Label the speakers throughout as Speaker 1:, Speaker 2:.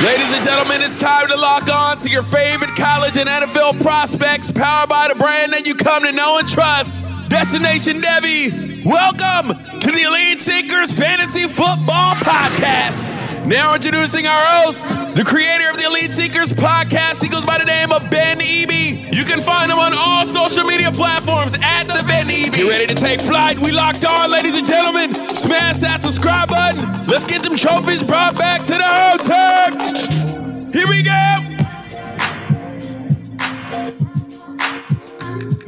Speaker 1: Ladies and gentlemen, it's time to lock on to your favorite college and NFL prospects, powered by the brand that you come to know and trust. Destination Devy, welcome to the Elite Seekers Fantasy Football Podcast. Now introducing our host, the creator of the Elite Seekers podcast. He goes by the name of Ben Eby. You can find him on all social media platforms at the Get ready to take flight. We locked on, ladies and gentlemen. Smash that subscribe button. Let's get them trophies brought back to the hotel. Here we go.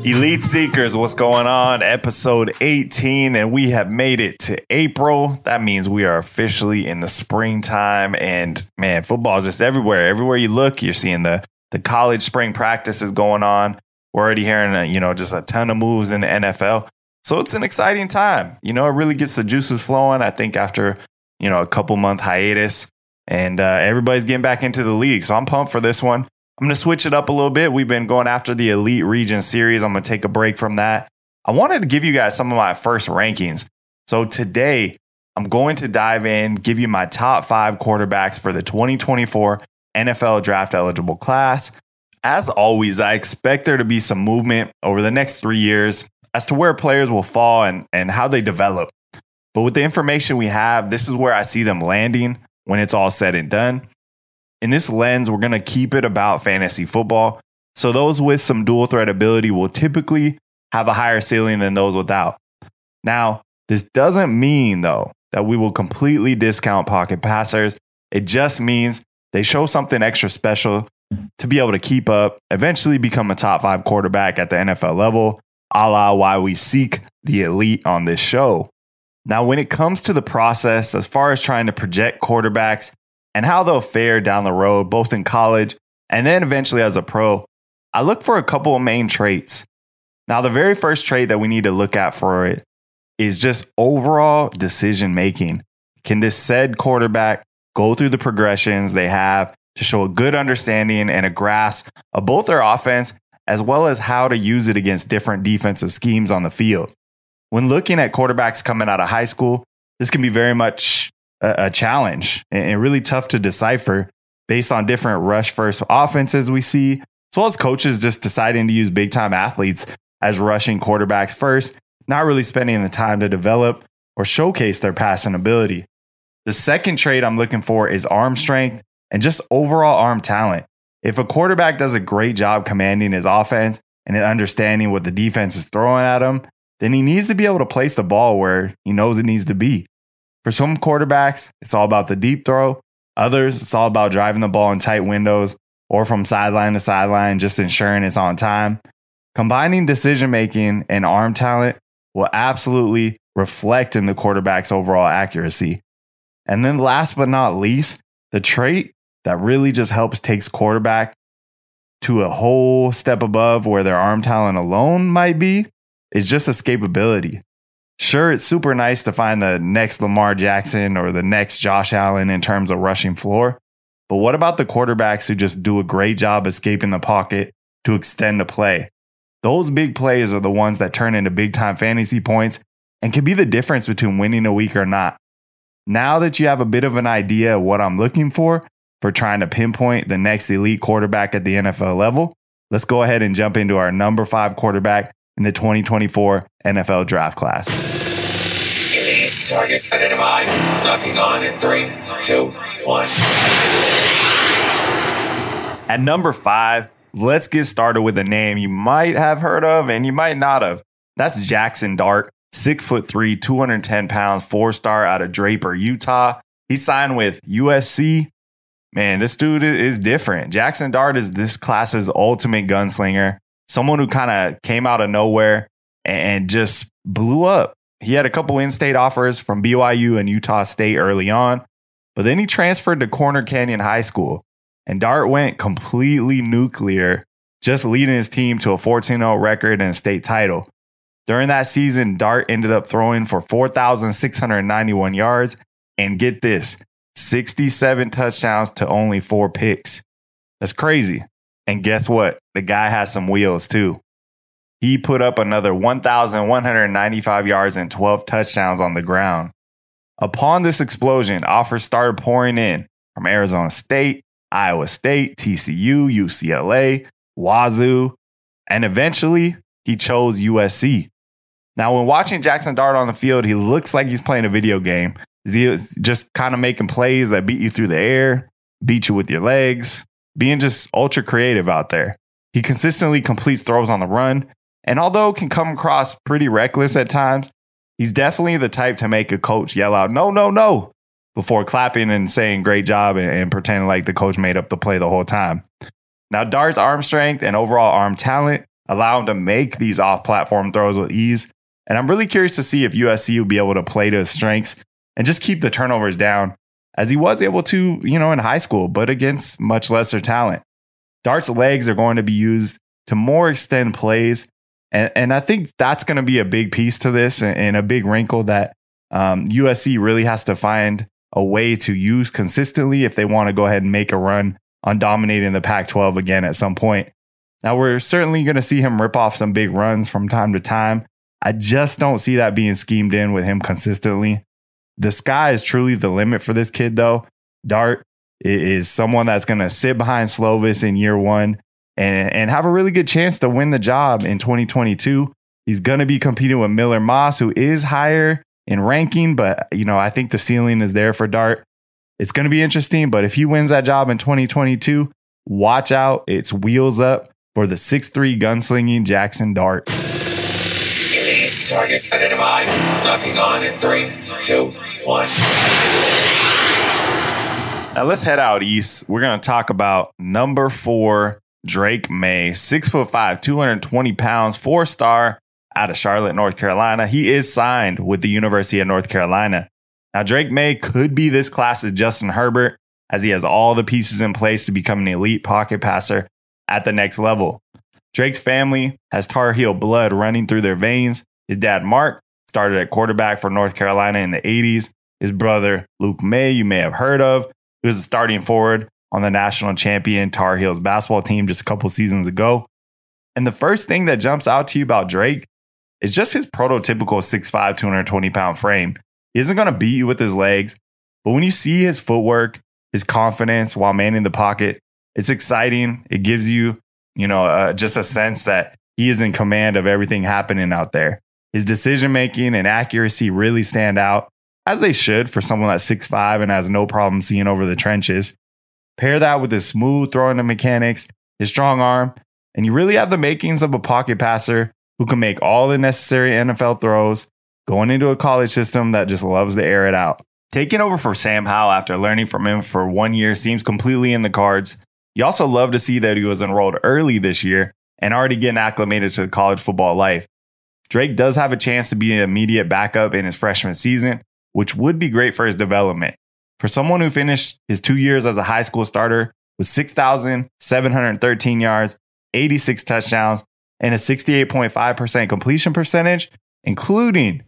Speaker 2: Elite Seekers, what's going on? Episode 18, and we have made it to April. That means we are officially in the springtime, and man, football is just everywhere. Everywhere you look, you're seeing the the college spring practices going on. We're already hearing, uh, you know, just a ton of moves in the NFL. So it's an exciting time. You know, it really gets the juices flowing. I think after you know a couple month hiatus, and uh, everybody's getting back into the league. So I'm pumped for this one. I'm going to switch it up a little bit. We've been going after the Elite Region series. I'm going to take a break from that. I wanted to give you guys some of my first rankings. So today, I'm going to dive in, give you my top five quarterbacks for the 2024 NFL draft eligible class. As always, I expect there to be some movement over the next three years as to where players will fall and, and how they develop. But with the information we have, this is where I see them landing when it's all said and done. In this lens, we're going to keep it about fantasy football. So those with some dual threat ability will typically have a higher ceiling than those without. Now, this doesn't mean, though, that we will completely discount pocket passers. It just means they show something extra special to be able to keep up, eventually become a top five quarterback at the NFL level, a la why we seek the elite on this show. Now, when it comes to the process, as far as trying to project quarterbacks, and how they'll fare down the road, both in college and then eventually as a pro, I look for a couple of main traits. Now, the very first trait that we need to look at for it is just overall decision making. Can this said quarterback go through the progressions they have to show a good understanding and a grasp of both their offense as well as how to use it against different defensive schemes on the field? When looking at quarterbacks coming out of high school, this can be very much a, a challenge and, really tough to decipher based on different rush first offenses we see, as well as coaches just deciding to use big time athletes as rushing quarterbacks first, not really spending the time to develop or showcase their passing ability. The second trait I'm looking for is arm strength and just overall arm talent. If a quarterback does a great job commanding his offense and understanding what the defense is throwing at him, then he needs to be able to place the ball where he knows it needs to be. For some quarterbacks, it's all about the deep throw. Others, it's all about driving the ball in tight windows or from sideline to sideline, just ensuring it's on time. Combining decision making and arm talent will absolutely reflect in the quarterback's overall accuracy. And then, last but not least, the trait that really just helps takes quarterback to a whole step above where their arm talent alone might be is just escapability sure, it's super nice to find the next Lamar Jackson or the next Josh Allen in terms of rushing floor. But what about the quarterbacks who just do a great job escaping the pocket to extend a play? Those big plays are the ones that turn into big time fantasy points and can be the difference between winning a week or not. Now that you have a bit of an idea of what I'm looking for for trying to pinpoint the next elite quarterback at the NFL level, let's go ahead and jump into our number five quarterback in the 2024 NFL draft class.
Speaker 3: Elite target identified. Locking on in three, two, one.
Speaker 2: At number five, let's get started with a name you might have heard of and you might not have. That's Jackson Dart, six foot three, 210 pounds, four star out of Draper, Utah. He signed with USC. Man, this dude is different. Jackson Dart is this class's ultimate gunslinger, someone who kind of came out of nowhere and just blew up. He had a couple in state offers from BYU and Utah State early on, but then he transferred to Corner Canyon High School. And Dart went completely nuclear, just leading his team to a 14 0 record and a state title. During that season, Dart ended up throwing for 4,691 yards and get this 67 touchdowns to only four picks. That's crazy. And guess what? The guy has some wheels too. He put up another 1,195 yards and 12 touchdowns on the ground. Upon this explosion, offers started pouring in from Arizona State, Iowa State, TCU, UCLA, Wazoo, and eventually he chose USC. Now, when watching Jackson Dart on the field, he looks like he's playing a video game. Just kind of making plays that beat you through the air, beat you with your legs, being just ultra creative out there. He consistently completes throws on the run, and although can come across pretty reckless at times, he's definitely the type to make a coach yell out, no, no, no, before clapping and saying great job and, and pretending like the coach made up the play the whole time. Now, Dart's arm strength and overall arm talent allow him to make these off platform throws with ease. And I'm really curious to see if USC will be able to play to his strengths and just keep the turnovers down as he was able to, you know, in high school, but against much lesser talent. Dart's legs are going to be used to more extend plays. And, and I think that's going to be a big piece to this and, and a big wrinkle that um, USC really has to find a way to use consistently if they want to go ahead and make a run on dominating the Pac 12 again at some point. Now, we're certainly going to see him rip off some big runs from time to time. I just don't see that being schemed in with him consistently. The sky is truly the limit for this kid, though. Dart is someone that's going to sit behind Slovis in year one and, and have a really good chance to win the job in 2022. He's going to be competing with Miller Moss, who is higher in ranking, but you know, I think the ceiling is there for Dart. It's going to be interesting, but if he wins that job in 2022, watch out. It's wheels up for the 6'3 gunslinging Jackson Dart.
Speaker 3: Target identified. On in three, two, one.
Speaker 2: Now let's head out east. We're going to talk about number four, Drake Maye, six foot five, 220 pounds, four star out of Charlotte, North Carolina. He is signed with the University of North Carolina. Now, Drake Maye could be this class's Justin Herbert, as he has all the pieces in place to become an elite pocket passer at the next level. Drake's family has Tar Heel blood running through their veins. His dad, Mark, started at quarterback for North Carolina in the 80s. His brother, Luke Maye, you may have heard of, who was a starting forward on the national champion Tar Heels basketball team just a couple seasons ago. And the first thing that jumps out to you about Drake is just his prototypical 6'5, 220 pound frame. He isn't going to beat you with his legs, but when you see his footwork, his confidence while manning the pocket, it's exciting. It gives you, you know, uh, just a sense that he is in command of everything happening out there. His decision making and accuracy really stand out, as they should for someone that's 6'5 and has no problem seeing over the trenches. Pair that with his smooth throwing mechanics, his strong arm, and you really have the makings of a pocket passer who can make all the necessary NFL throws going into a college system that just loves to air it out. Taking over for Sam Howell after learning from him for one year seems completely in the cards. You also love to see that he was enrolled early this year and already getting acclimated to the college football life. Drake does have a chance to be an immediate backup in his freshman season, which would be great for his development. For someone who finished his two years as a high school starter with 6,713 yards, 86 touchdowns, and a 68.5% completion percentage, including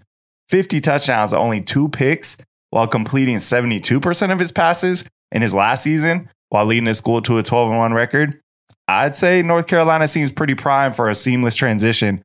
Speaker 2: 50 touchdowns, and only two picks, while completing 72% of his passes in his last season, while leading his school to a 12 1 record. I'd say North Carolina seems pretty prime for a seamless transition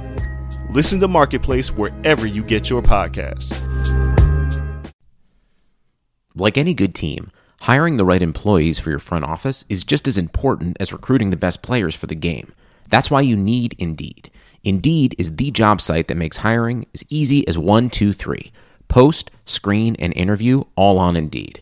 Speaker 4: Listen to Marketplace wherever you get your podcasts.
Speaker 5: Like any good team, hiring the right employees for your front office is just as important as recruiting the best players for the game. That's why you need Indeed. Indeed is the job site that makes hiring as easy as one, two, three. Post, screen, and interview all on Indeed.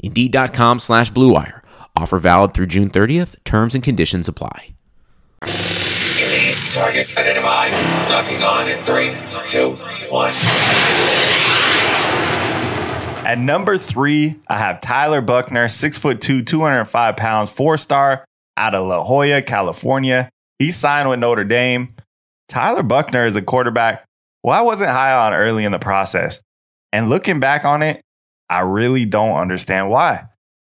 Speaker 5: Indeed.com slash BlueWire. Offer valid through June 30th. Terms and conditions apply.
Speaker 3: Indeed, target identified. Locking on in three, two, one.
Speaker 2: At number three, I have Tyler Buckner, six foot two, 205 pounds, four star out of La Jolla, California. He signed with Notre Dame. Tyler Buckner is a quarterback who I wasn't high on early in the process. And looking back on it, I really don't understand why.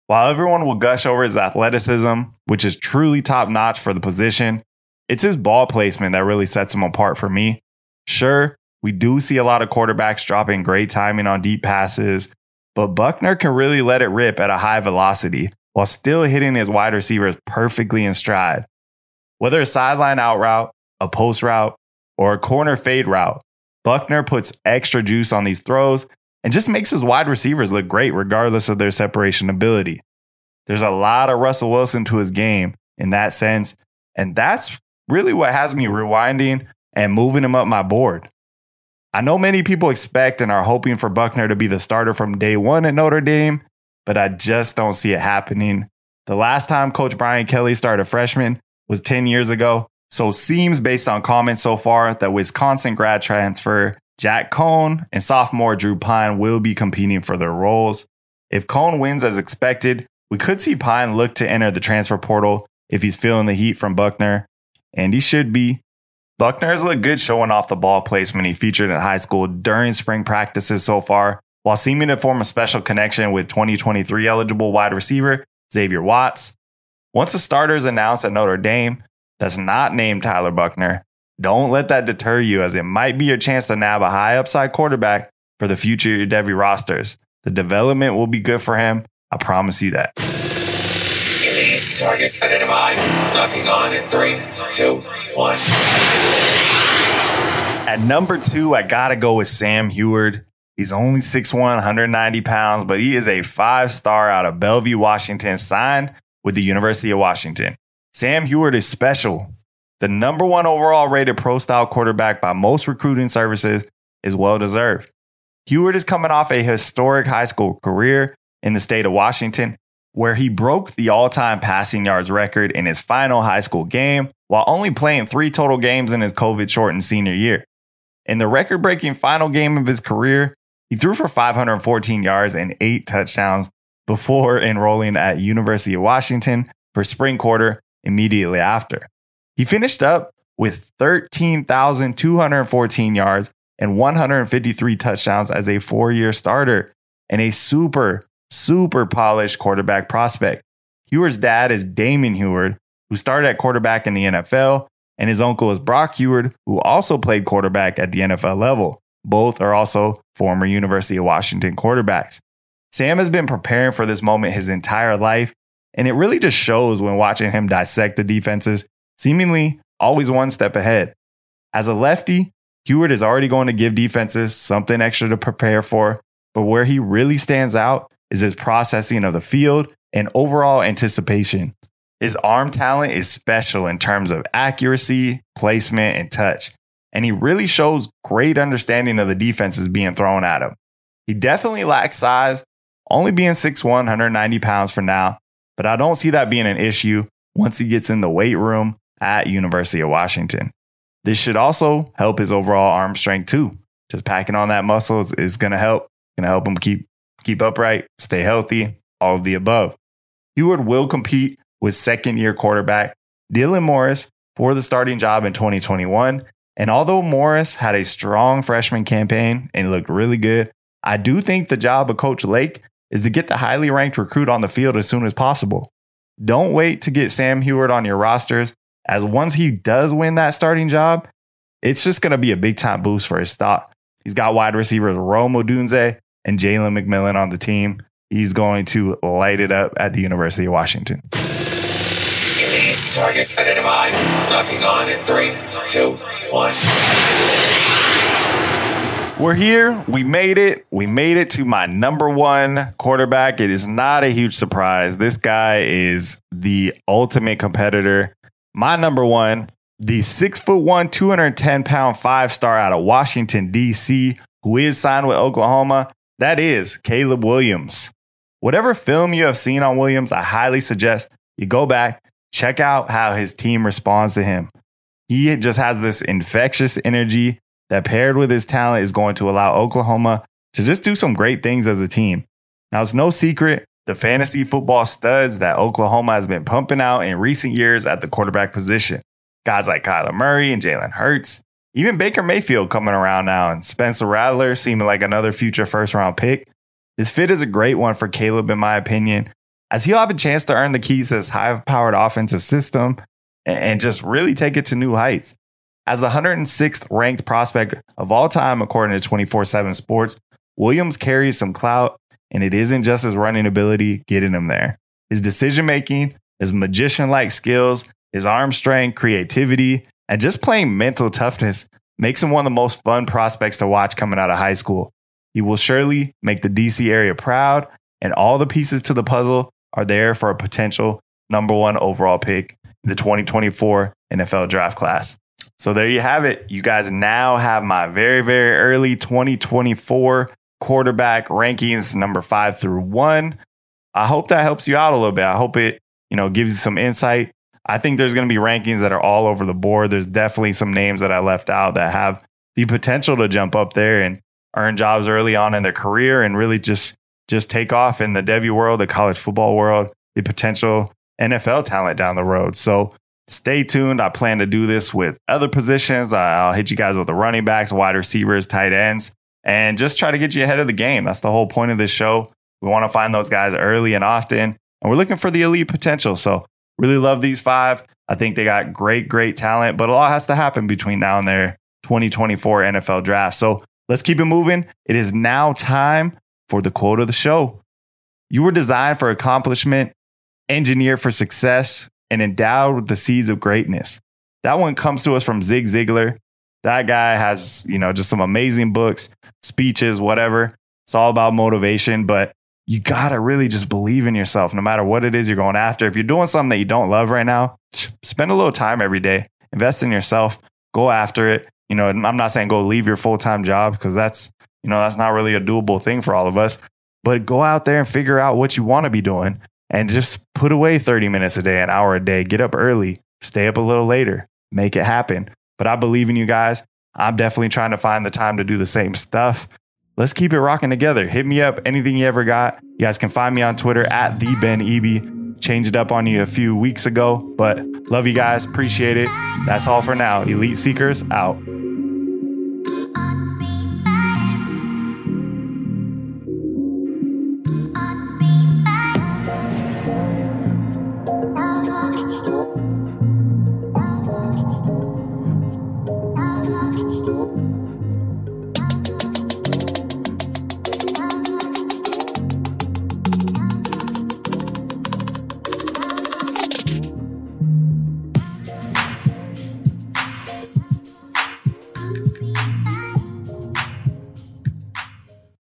Speaker 2: While everyone will gush over his athleticism, which is truly top notch for the position, it's his ball placement that really sets him apart for me. Sure, we do see a lot of quarterbacks dropping great timing on deep passes, but Buckner can really let it rip at a high velocity while still hitting his wide receivers perfectly in stride. Whether a sideline out route, a post route, or a corner fade route, Buckner puts extra juice on these throws and just makes his wide receivers look great regardless of their separation ability. There's a lot of Russell Wilson to his game in that sense, and that's really what has me rewinding and moving him up my board. I know many people expect and are hoping for Buckner to be the starter from day one at Notre Dame, but I just don't see it happening. The last time Coach Brian Kelly started a freshman was 10 years ago, so seems based on comments so far that Wisconsin grad transfer Jack Coan and sophomore Drew Pyne will be competing for their roles. If Coan wins as expected, we could see Pyne look to enter the transfer portal if he's feeling the heat from Buckner, and he should be. Buckner has looked good showing off the ball placement he featured in high school during spring practices so far, while seeming to form a special connection with 2023 eligible wide receiver Xavier Watts. Once a starter is announced at Notre Dame that's not named Tyler Buckner, don't let that deter you, as it might be your chance to nab a high upside quarterback for the future of your Devy rosters. The development will be good for him. I promise you that.
Speaker 3: Target identified. Locking on in three, two, one.
Speaker 2: At number two, I gotta go with Sam Huard. He's only 6'1, 190 pounds, but he is a five star out of Bellevue, Washington, signed with the University of Washington. Sam Huard is special. The number one overall rated pro style quarterback by most recruiting services is well deserved. Huard is coming off a historic high school career in the state of Washington, where he broke the all time passing yards record in his final high school game while only playing three total games in his COVID shortened senior year. In the record breaking final game of his career, he threw for 514 yards and eight touchdowns before enrolling at University of Washington for spring quarter immediately after. He finished up with 13,214 yards and 153 touchdowns as a four year starter and a super, super polished quarterback prospect. Huard's dad is Damon Huard, who started at quarterback in the NFL, and his uncle is Brock Huard, who also played quarterback at the NFL level. Both are also former University of Washington quarterbacks. Sam has been preparing for this moment his entire life, and it really just shows when watching him dissect the defenses seemingly always one step ahead. As a lefty, Huard is already going to give defenses something extra to prepare for, but where he really stands out is his processing of the field and overall anticipation. His arm talent is special in terms of accuracy, placement, and touch, and he really shows great understanding of the defenses being thrown at him. He definitely lacks size, only being 6'1, 190 pounds for now, but I don't see that being an issue once he gets in the weight room at University of Washington. This should also help his overall arm strength too. Just packing on that muscle is, is going to help. Going to help him keep keep upright, stay healthy, all of the above. Huard will compete with second year quarterback Dylan Morris for the starting job in 2021, And although Morris had a strong freshman campaign and looked really good, I do think the job of Coach Lake is to get the highly ranked recruit on the field as soon as possible. Don't wait to get Sam Huard on your rosters, as once he does win that starting job, it's just going to be a big time boost for his stock. He's got wide receivers Romo Odunze and Jalen McMillan on the team. He's going to light it up at the University of Washington.
Speaker 3: Unique target identified. Locking on in three, two, one.
Speaker 2: We're here. We made it. We made it to my number one quarterback. It is not a huge surprise. This guy is the ultimate competitor. My number one, the six foot one, 210 pound five star out of Washington, D.C., who is signed with Oklahoma. That is Caleb Williams. Whatever film you have seen on Williams, I highly suggest you go back, check out how his team responds to him. He just has this infectious energy that paired with his talent is going to allow Oklahoma to just do some great things as a team. Now, it's no secret the fantasy football studs that Oklahoma has been pumping out in recent years at the quarterback position. Guys like Kyler Murray and Jalen Hurts, even Baker Mayfield coming around now, and Spencer Rattler seeming like another future first round pick. This fit is a great one for Caleb, in my opinion, as he'll have a chance to earn the keys to his high powered offensive system and just really take it to new heights. As the 106th ranked prospect of all time, according to 24 7 Sports, Williams carries some clout, and it isn't just his running ability getting him there. His decision making, his magician like skills, his arm strength, creativity, and just plain mental toughness makes him one of the most fun prospects to watch coming out of high school. He will surely make the DC area proud, and all the pieces to the puzzle are there for a potential number one overall pick in the 2024 NFL draft class. So there you have it. You guys now have my very, very early 2024 quarterback rankings, number five through one. I hope that helps you out a little bit. I hope it, you know, gives you some insight. I think there's going to be rankings that are all over the board. There's definitely some names that I left out that have the potential to jump up there and earn jobs early on in their career and really just just take off in the Devy world, the college football world, the potential NFL talent down the road. So Stay tuned. I plan to do this with other positions. I'll hit you guys with the running backs, wide receivers, tight ends, and just try to get you ahead of the game. That's the whole point of this show. We want to find those guys early and often, and we're looking for the elite potential. So, really love these five. I think they got great, great talent, but a lot has to happen between now and their 2024 NFL draft. So, let's keep it moving. It is now time for the quote of the show. You were designed for accomplishment, engineered for success, and endowed with the seeds of greatness. That one comes to us from Zig Ziglar. That guy has, you know, just some amazing books, speeches, whatever. It's all about motivation, but you got to really just believe in yourself no matter what it is you're going after. If you're doing something that you don't love right now, spend a little time every day, invest in yourself, go after it. You know, I'm not saying go leave your full time job because that's, you know, that's not really a doable thing for all of us, but go out there and figure out what you want to be doing and just put away 30 minutes a day, an hour a day, get up early, stay up a little later, make it happen. But I believe in you guys. I'm definitely trying to find the time to do the same stuff. Let's keep it rocking together. Hit me up, anything you ever got. You guys can find me on Twitter at the Ben Eby. Changed it up on you a few weeks ago, but love you guys. Appreciate it. That's all for now. Elite Seekers out.